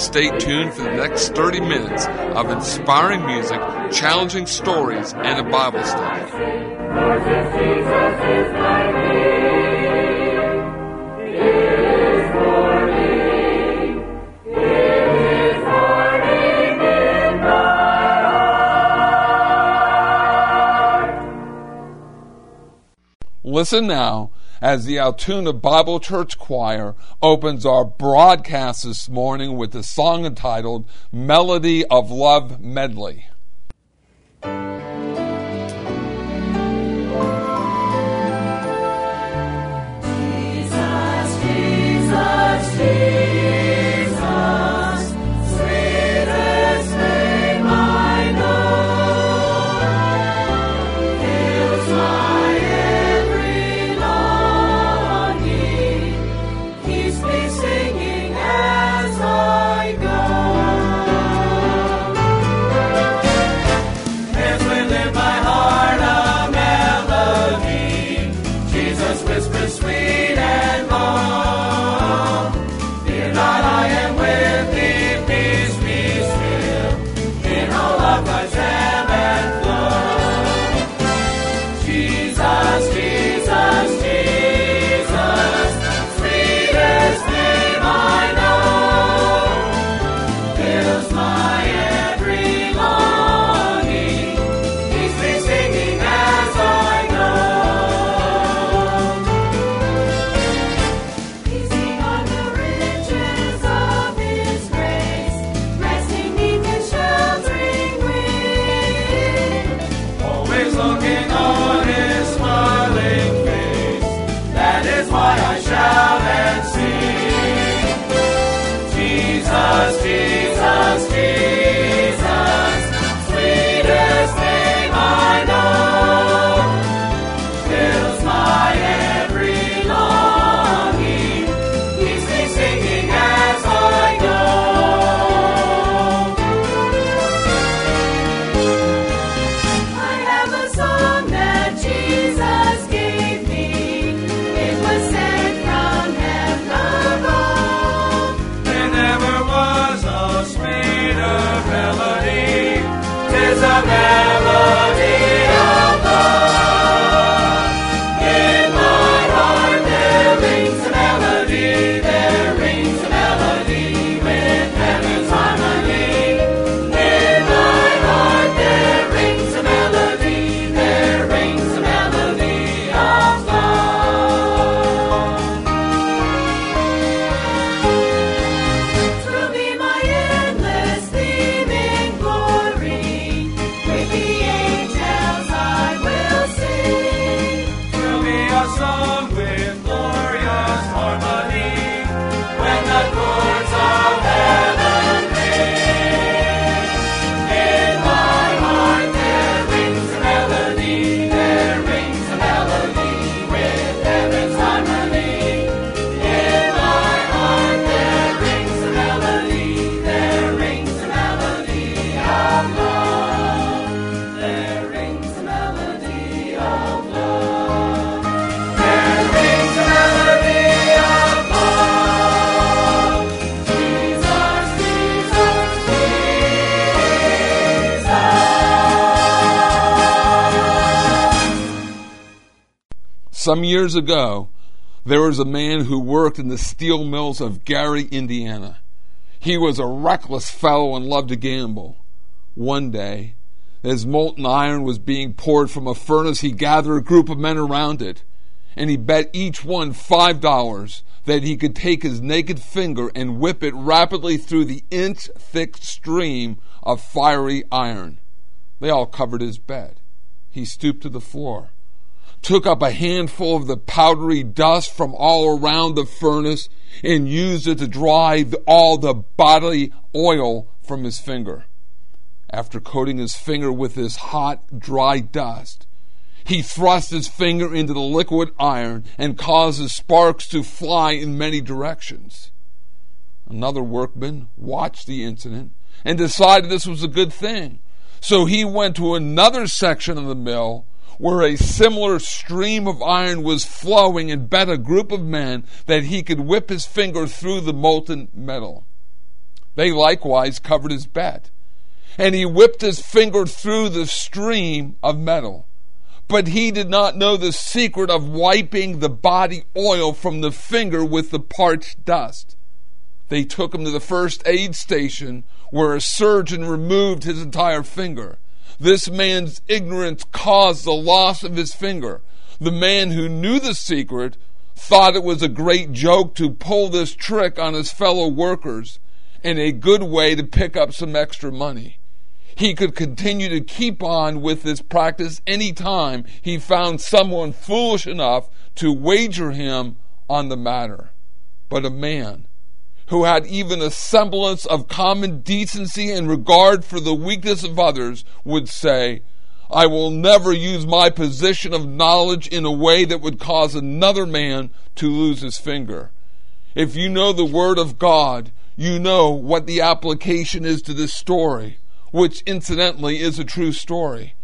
Stay tuned for the next 30 minutes of inspiring music, challenging stories, and a Bible study. Listen now as the Altoona Bible Church Choir opens our broadcast this morning with the song entitled Melody of Love Medley. Some years ago, there was a man who worked in the steel mills of Gary, Indiana. He was a reckless fellow and loved to gamble. One day, as molten iron was being poured from a furnace, he gathered a group of men around it, and he bet each one five dollars that he could take his naked finger and whip it rapidly through the inch thick stream of fiery iron. They all covered his bet. He stooped to the floor took up a handful of the powdery dust from all around the furnace and used it to dry all the bodily oil from his finger. After coating his finger with this hot, dry dust, He thrust his finger into the liquid iron and caused the sparks to fly in many directions. Another workman watched the incident and decided this was a good thing. So he went to another section of the mill where a similar stream of iron was flowing and bet a group of men that he could whip his finger through the molten metal. They likewise covered his bet, and he whipped his finger through the stream of metal. But he did not know the secret of wiping the body oil from the finger with the parched dust. They took him to the first aid station where a surgeon removed his entire finger. This man's ignorance caused the loss of his finger. The man who knew the secret thought it was a great joke to pull this trick on his fellow workers and a good way to pick up some extra money. He could continue to keep on with this practice any time he found someone foolish enough to wager him on the matter. But a man who had even a semblance of common decency and regard for the weakness of others would say, I will never use my position of knowledge in a way that would cause another man to lose his finger. If you know the Word of God, you know what the application is to this story, which incidentally is a true story.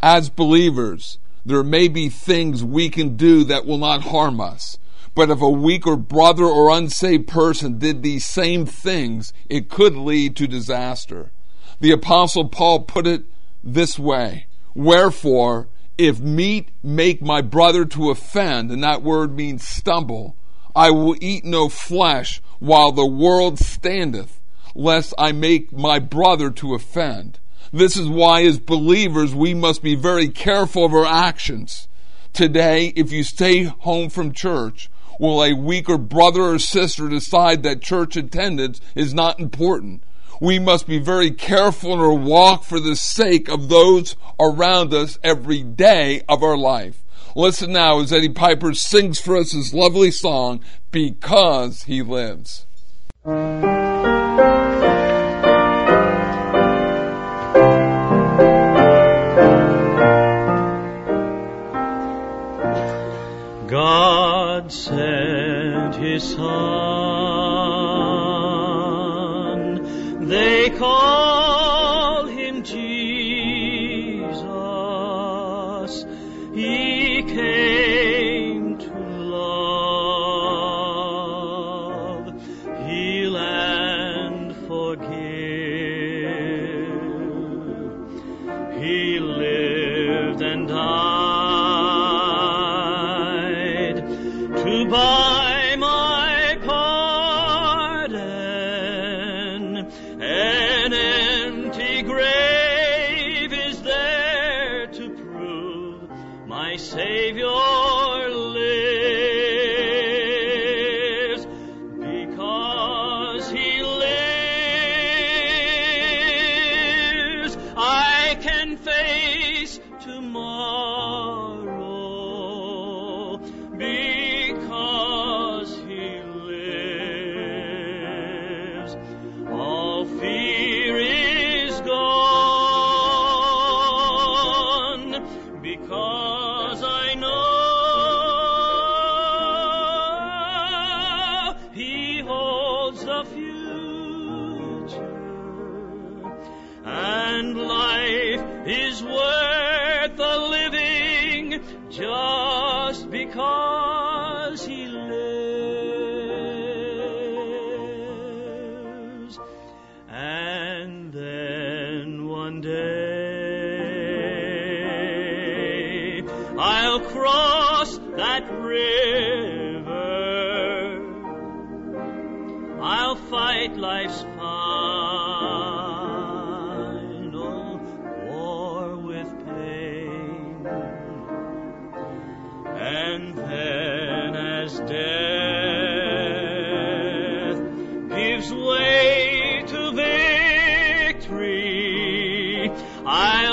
As believers, there may be things we can do that will not harm us. But if a weaker brother or unsaved person did these same things, it could lead to disaster. The apostle Paul put it this way. Wherefore, if meat make my brother to offend, and that word means stumble, I will eat no flesh while the world standeth, lest I make my brother to offend. This is why, as believers, we must be very careful of our actions. Today, if you stay home from church, will a weaker brother or sister decide that church attendance is not important. We must be very careful in our walk for the sake of those around us every day of our life. Listen now as Eddie Piper sings for us his lovely song, Because He Lives. Sent his son.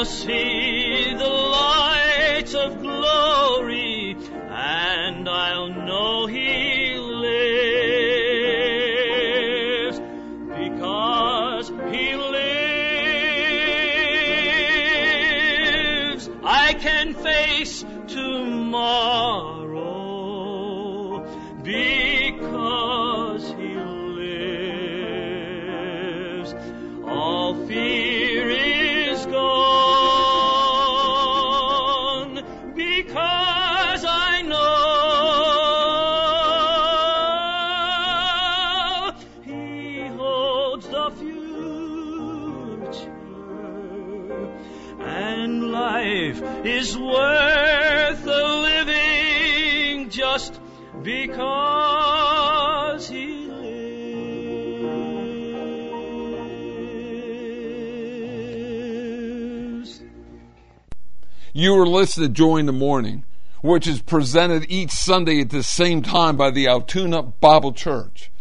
See the light of glory and I'll because he lives. You are listening to Joy in the Morning, which is presented each Sunday at the same time by the Altoona Bible Church.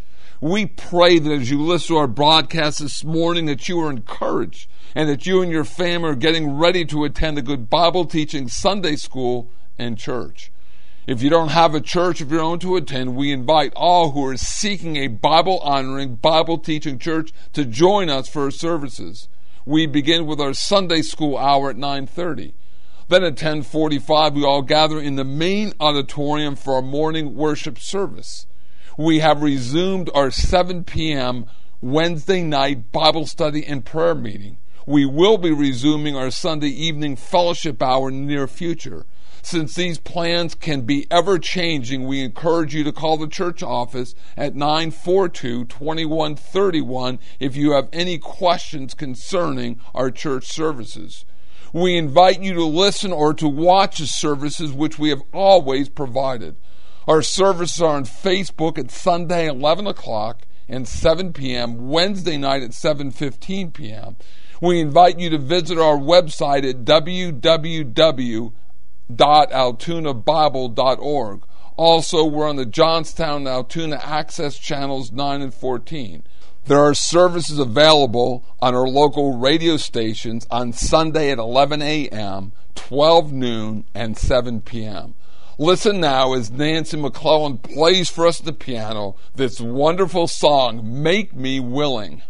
We pray that as you listen to our broadcast this morning that you are encouraged and that you and your family are getting ready to attend a good Bible teaching Sunday school and church. If you don't have a church of your own to attend, we invite all who are seeking a Bible honoring, Bible teaching church to join us for our services. We begin with our Sunday school hour at 9:30. Then at 10:45 we all gather in the main auditorium for our morning worship service. We have resumed our 7 p.m. Wednesday night Bible study and prayer meeting. We will be resuming our Sunday evening fellowship hour in the near future. Since these plans can be ever changing, we encourage you to call the church office at 942 2131 if you have any questions concerning our church services. We invite you to listen or to watch the services which we have always provided. Our services are on Facebook at Sunday 11 o'clock and 7 p.m., Wednesday night at 7:15 p.m. We invite you to visit our website at www.altoonabible.org. Also, we're on the Johnstown Altoona Access channels 9 and 14. There are services available on our local radio stations on Sunday at 11 a.m., 12 noon, and 7 p.m. Listen now as Nancy McClellan plays for us the piano this wonderful song, Make Me Willing.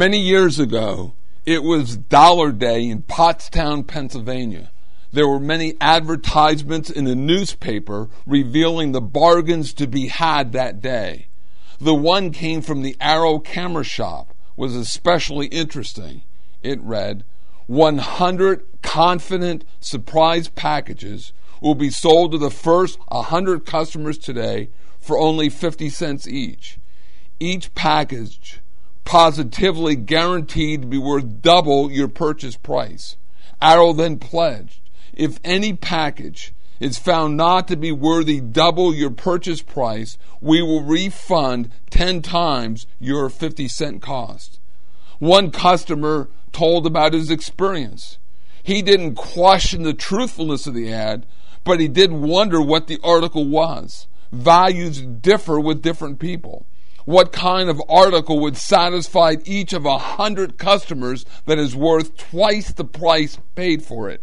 Many years ago, it was Dollar Day in Pottstown, Pennsylvania. There were many advertisements in the newspaper revealing the bargains to be had that day. The one came from the Arrow Camera Shop was especially interesting. It read, 100 confident surprise packages will be sold to the first 100 customers today for only 50 cents each. Each package positively guaranteed to be worth double your purchase price. Arrow then pledged, if any package is found not to be worthy double your purchase price, we will refund 10 times your 50 cent cost. One customer told about his experience. He didn't question the truthfulness of the ad, but he did wonder what the article was. Values differ with different people. What kind of article would satisfy each of a hundred customers that is worth twice the price paid for it?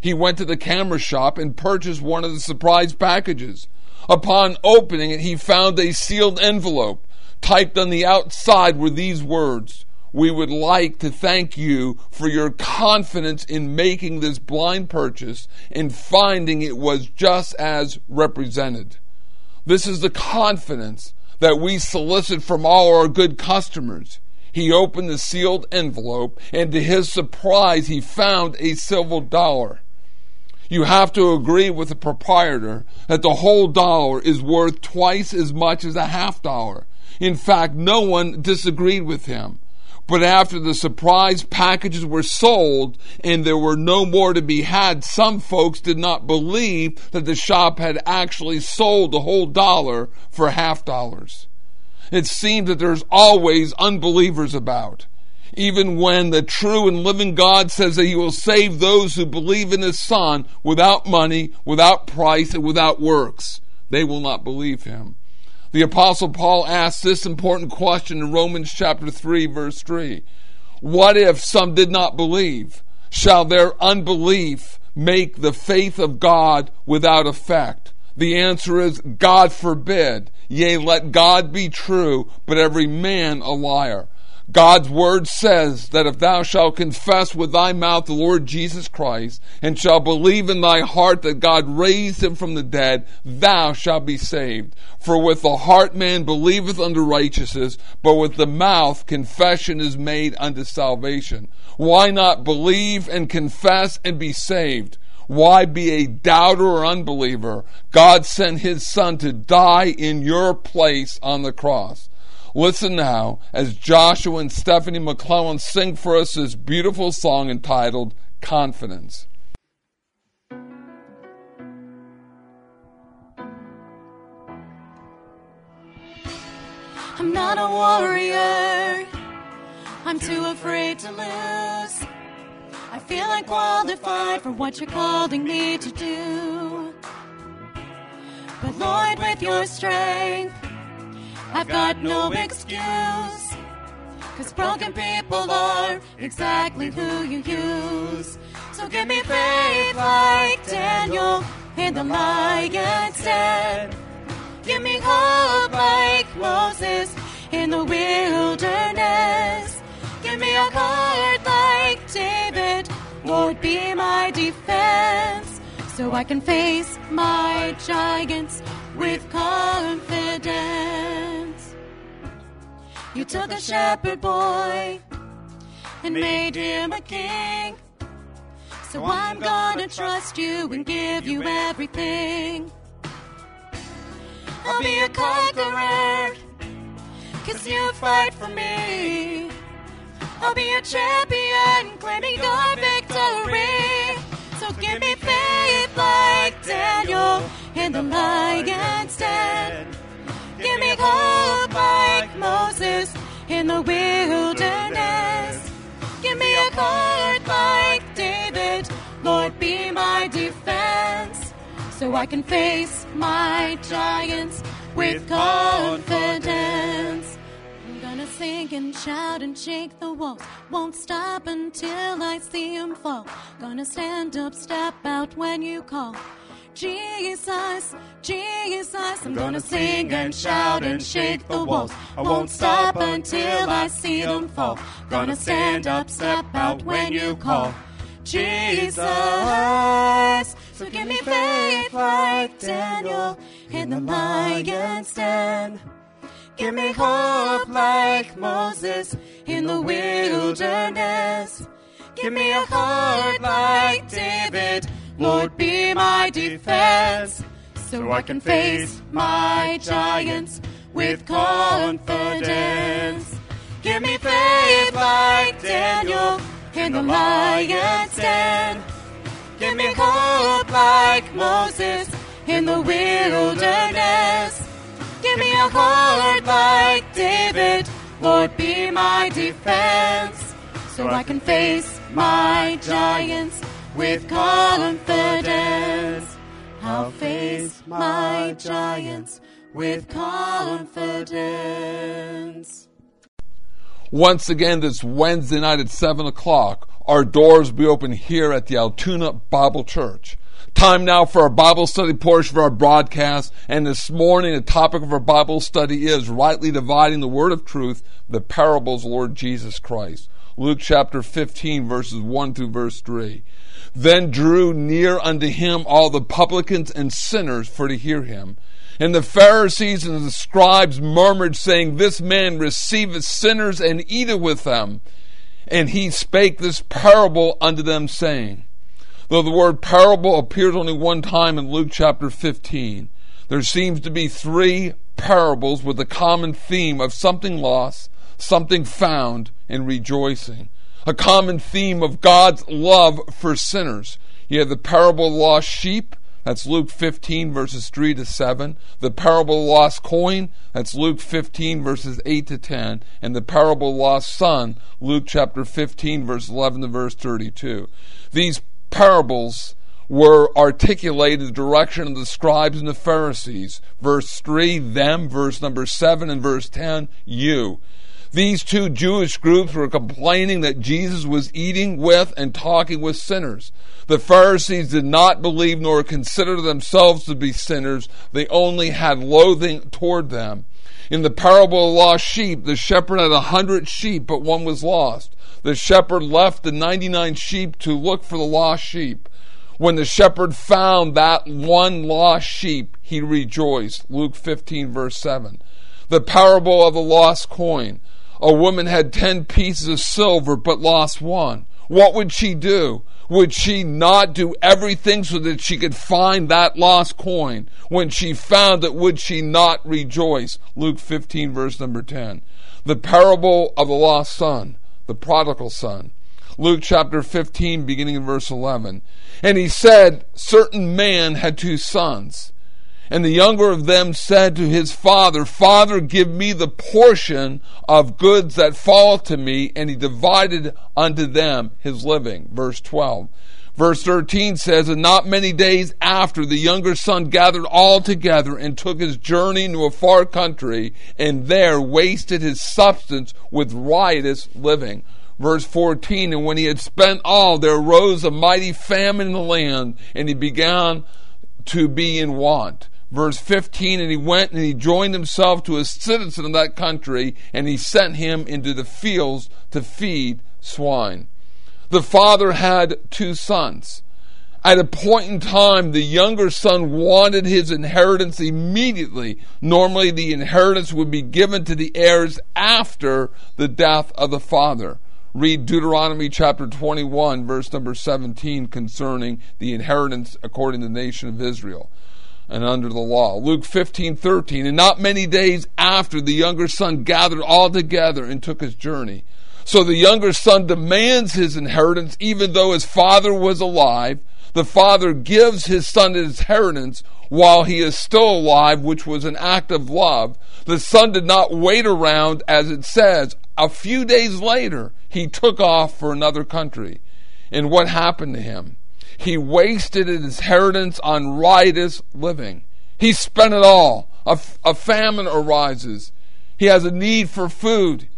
He went to the camera shop and purchased one of the surprise packages. Upon opening it, he found a sealed envelope. Typed on the outside were these words We would like to thank you for your confidence in making this blind purchase and finding it was just as represented. This is the confidence that we solicit from all our good customers. He opened the sealed envelope, and to his surprise, he found a silver dollar. You have to agree with the proprietor that the whole dollar is worth twice as much as a half dollar. In fact, no one disagreed with him. But after the surprise packages were sold and there were no more to be had, some folks did not believe that the shop had actually sold the whole dollar for half dollars. It seemed that there's always unbelievers about even when the true and living God says that He will save those who believe in His Son without money, without price, and without works. They will not believe Him. The Apostle Paul asks this important question in Romans chapter 3, verse 3. What if some did not believe? Shall their unbelief make the faith of God without effect? The answer is God forbid. Yea, let God be true, but every man a liar. God's word says that if thou shalt confess with thy mouth the Lord Jesus Christ, and shalt believe in thy heart that God raised him from the dead, thou shalt be saved. For with the heart man believeth unto righteousness, but with the mouth confession is made unto salvation. Why not believe and confess and be saved? Why be a doubter or unbeliever? God sent his son to die in your place on the cross. Listen now as Joshua and Stephanie McClellan sing for us this beautiful song entitled Confidence. I'm not a warrior. I'm too afraid to lose. I feel unqualified for what you're calling me to do. But Lord, with your strength, I've got no excuse. Cause broken people are exactly who you use. So give me faith like Daniel in the lion's den. Give me hope like Moses in the wilderness. Give me a heart like David. Lord, be my defense. So I can face my giants with confidence. You took a shepherd boy and made him a king. So I'm gonna trust you and give you everything. I'll be a conqueror, cause you fight for me. I'll be a champion, claiming your victory. So give me faith like Daniel in the lion's den. Give me hope like Moses in the wilderness. Give me a heart like David, Lord, be my defense. So I can face my giants with confidence. I'm gonna sing and shout and shake the walls. Won't stop until I see them fall. Gonna stand up, step out when you call. Jesus, Jesus, I'm gonna sing and shout and shake the walls. I won't stop until I see them fall. Gonna stand up, step out when you call. Jesus, so give me faith like Daniel in the lion's den. Give me hope like Moses in the wilderness. Give me a heart like David, Lord, be my defense. So I can face my giants with confidence. Give me faith like Daniel in the lion's den. Give me hope like Moses in the wilderness. Give me a heart like David, Lord, be my defense. So I can face my giants with confidence. I'll face my giants with confidence. Once again, this Wednesday night at 7 o'clock, our doors will be open here at the Altoona Bible Church. Time now for our Bible study portion of our broadcast. And this morning, the topic of our Bible study is rightly dividing the word of truth, the parables of Lord Jesus Christ. Luke chapter 15, verses 1 through verse 3. Then drew near unto him all the publicans and sinners for to hear him. And the Pharisees and the scribes murmured, saying, This man receiveth sinners and eateth with them. And he spake this parable unto them, saying, Though the word parable appears only one time in Luke chapter 15, there seems to be three parables with a common theme of something lost, something found, and rejoicing. A common theme of God's love for sinners. You have the parable of lost sheep, that's Luke 15 verses 3 to 7. The parable of lost coin, that's Luke 15 verses 8 to 10. And the parable of lost son, Luke chapter 15 verse 11 to verse 32. These parables were articulated the direction of the scribes and the Pharisees. Verse 3, them. Verse number 7 and verse 10, you. These two Jewish groups were complaining that Jesus was eating with and talking with sinners. The Pharisees did not believe nor consider themselves to be sinners. They only had loathing toward them. In the parable of the lost sheep, the shepherd had a hundred sheep, but one was lost. The shepherd left the 99 sheep to look for the lost sheep. When the shepherd found that one lost sheep, he rejoiced. Luke 15, verse 7. The parable of the lost coin. A woman had 10 pieces of silver but lost one. What would she do? Would she not do everything so that she could find that lost coin? When she found it, would she not rejoice? Luke 15, verse number 10. The parable of the lost son, the prodigal son. Luke chapter 15, beginning in verse 11. And he said, Certain man had two sons. And the younger of them said to his father, Father, give me the portion of goods that fall to me. And he divided unto them his living. Verse 12. Verse 13 says, And not many days after, the younger son gathered all together and took his journey into a far country, and there wasted his substance with riotous living. Verse 14, And when he had spent all, there arose a mighty famine in the land, and he began to be in want verse 15, and he went and he joined himself to a citizen of that country, and he sent him into the fields to feed swine. The father had two sons. At a point in time, the younger son wanted his inheritance immediately. Normally, the inheritance would be given to the heirs after the death of the father. Read Deuteronomy chapter 21, verse number 17, concerning the inheritance according to the nation of Israel and under the law. Luke 15, 13. And not many days after, the younger son gathered all together and took his journey. So the younger son demands his inheritance even though his father was alive. The father gives his son his inheritance while he is still alive, which was an act of love. The son did not wait around, as it says. A few days later, he took off for another country. And what happened to him? He wasted his inheritance on riotous living. He spent it all. A, famine arises. He has a need for food.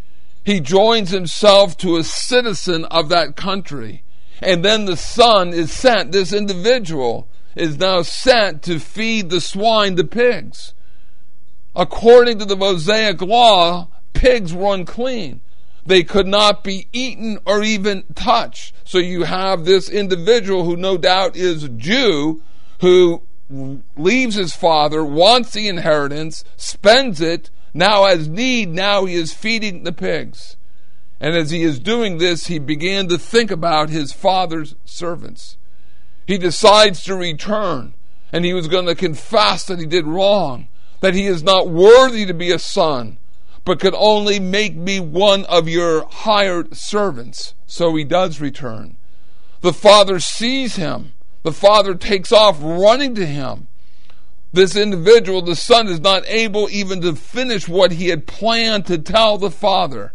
He joins himself to a citizen of that country. And then the son is sent, this individual is now sent to feed the swine, the pigs. According to the Mosaic law, pigs were unclean. They could not be eaten or even touched. So you have this individual who no doubt is a Jew who leaves his father, wants the inheritance, spends it, now has need, now he is feeding the pigs. And as he is doing this, he began to think about his father's servants. He decides to return, and he was going to confess that he did wrong, that he is not worthy to be a son, but could only make me one of your hired servants. So he does return. The father sees him. The father takes off running to him. This individual, the son, is not able even to finish what he had planned to tell the father.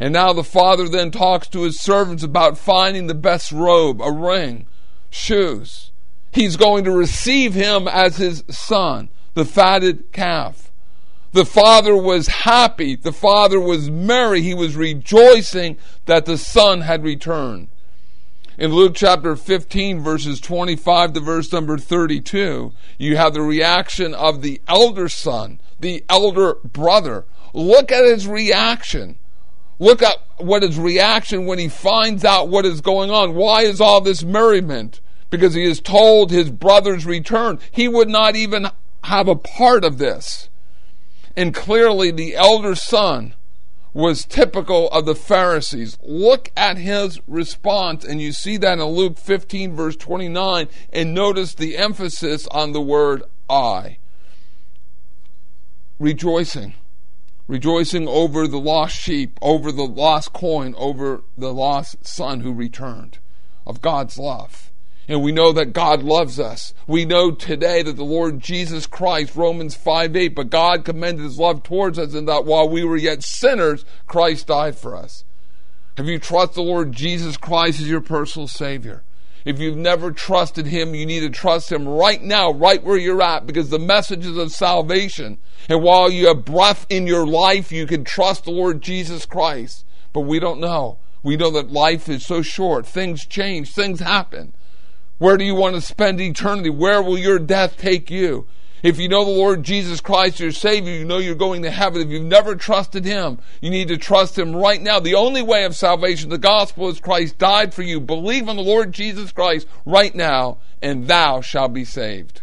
And now the father then talks to his servants about finding the best robe, a ring, shoes. He's going to receive him as his son, the fatted calf. The father was happy. The father was merry. He was rejoicing that the son had returned. In Luke chapter 15, verses 25 to verse number 32, you have the reaction of the elder son, the elder brother. Look at his reaction. Look at what his reaction when he finds out what is going on. Why is all this merriment? Because he is told his brother's return. He would not even have a part of this. And clearly, the elder son was typical of the Pharisees. Look at his response, and you see that in Luke 15, verse 29, and notice the emphasis on the word I. Rejoicing rejoicing over the lost sheep, over the lost coin, over the lost son who returned, of God's love. And we know that God loves us. We know today that the Lord Jesus Christ, Romans 5 8, but God commended his love towards us in that while we were yet sinners, Christ died for us. Have you trusted the Lord Jesus Christ as your personal Savior? If you've never trusted Him, you need to trust Him right now, right where you're at, because the message is of salvation. And while you have breath in your life, you can trust the Lord Jesus Christ. But we don't know. We know that life is so short. Things change, things happen. Where do you want to spend eternity? Where will your death take you? If you know the Lord Jesus Christ, your Savior, you know you're going to heaven. If you've never trusted Him, you need to trust Him right now. The only way of salvation, the gospel is Christ died for you. Believe on the Lord Jesus Christ right now, and thou shalt be saved.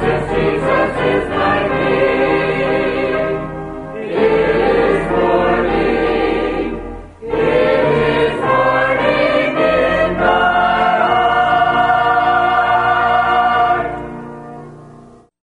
Jesus is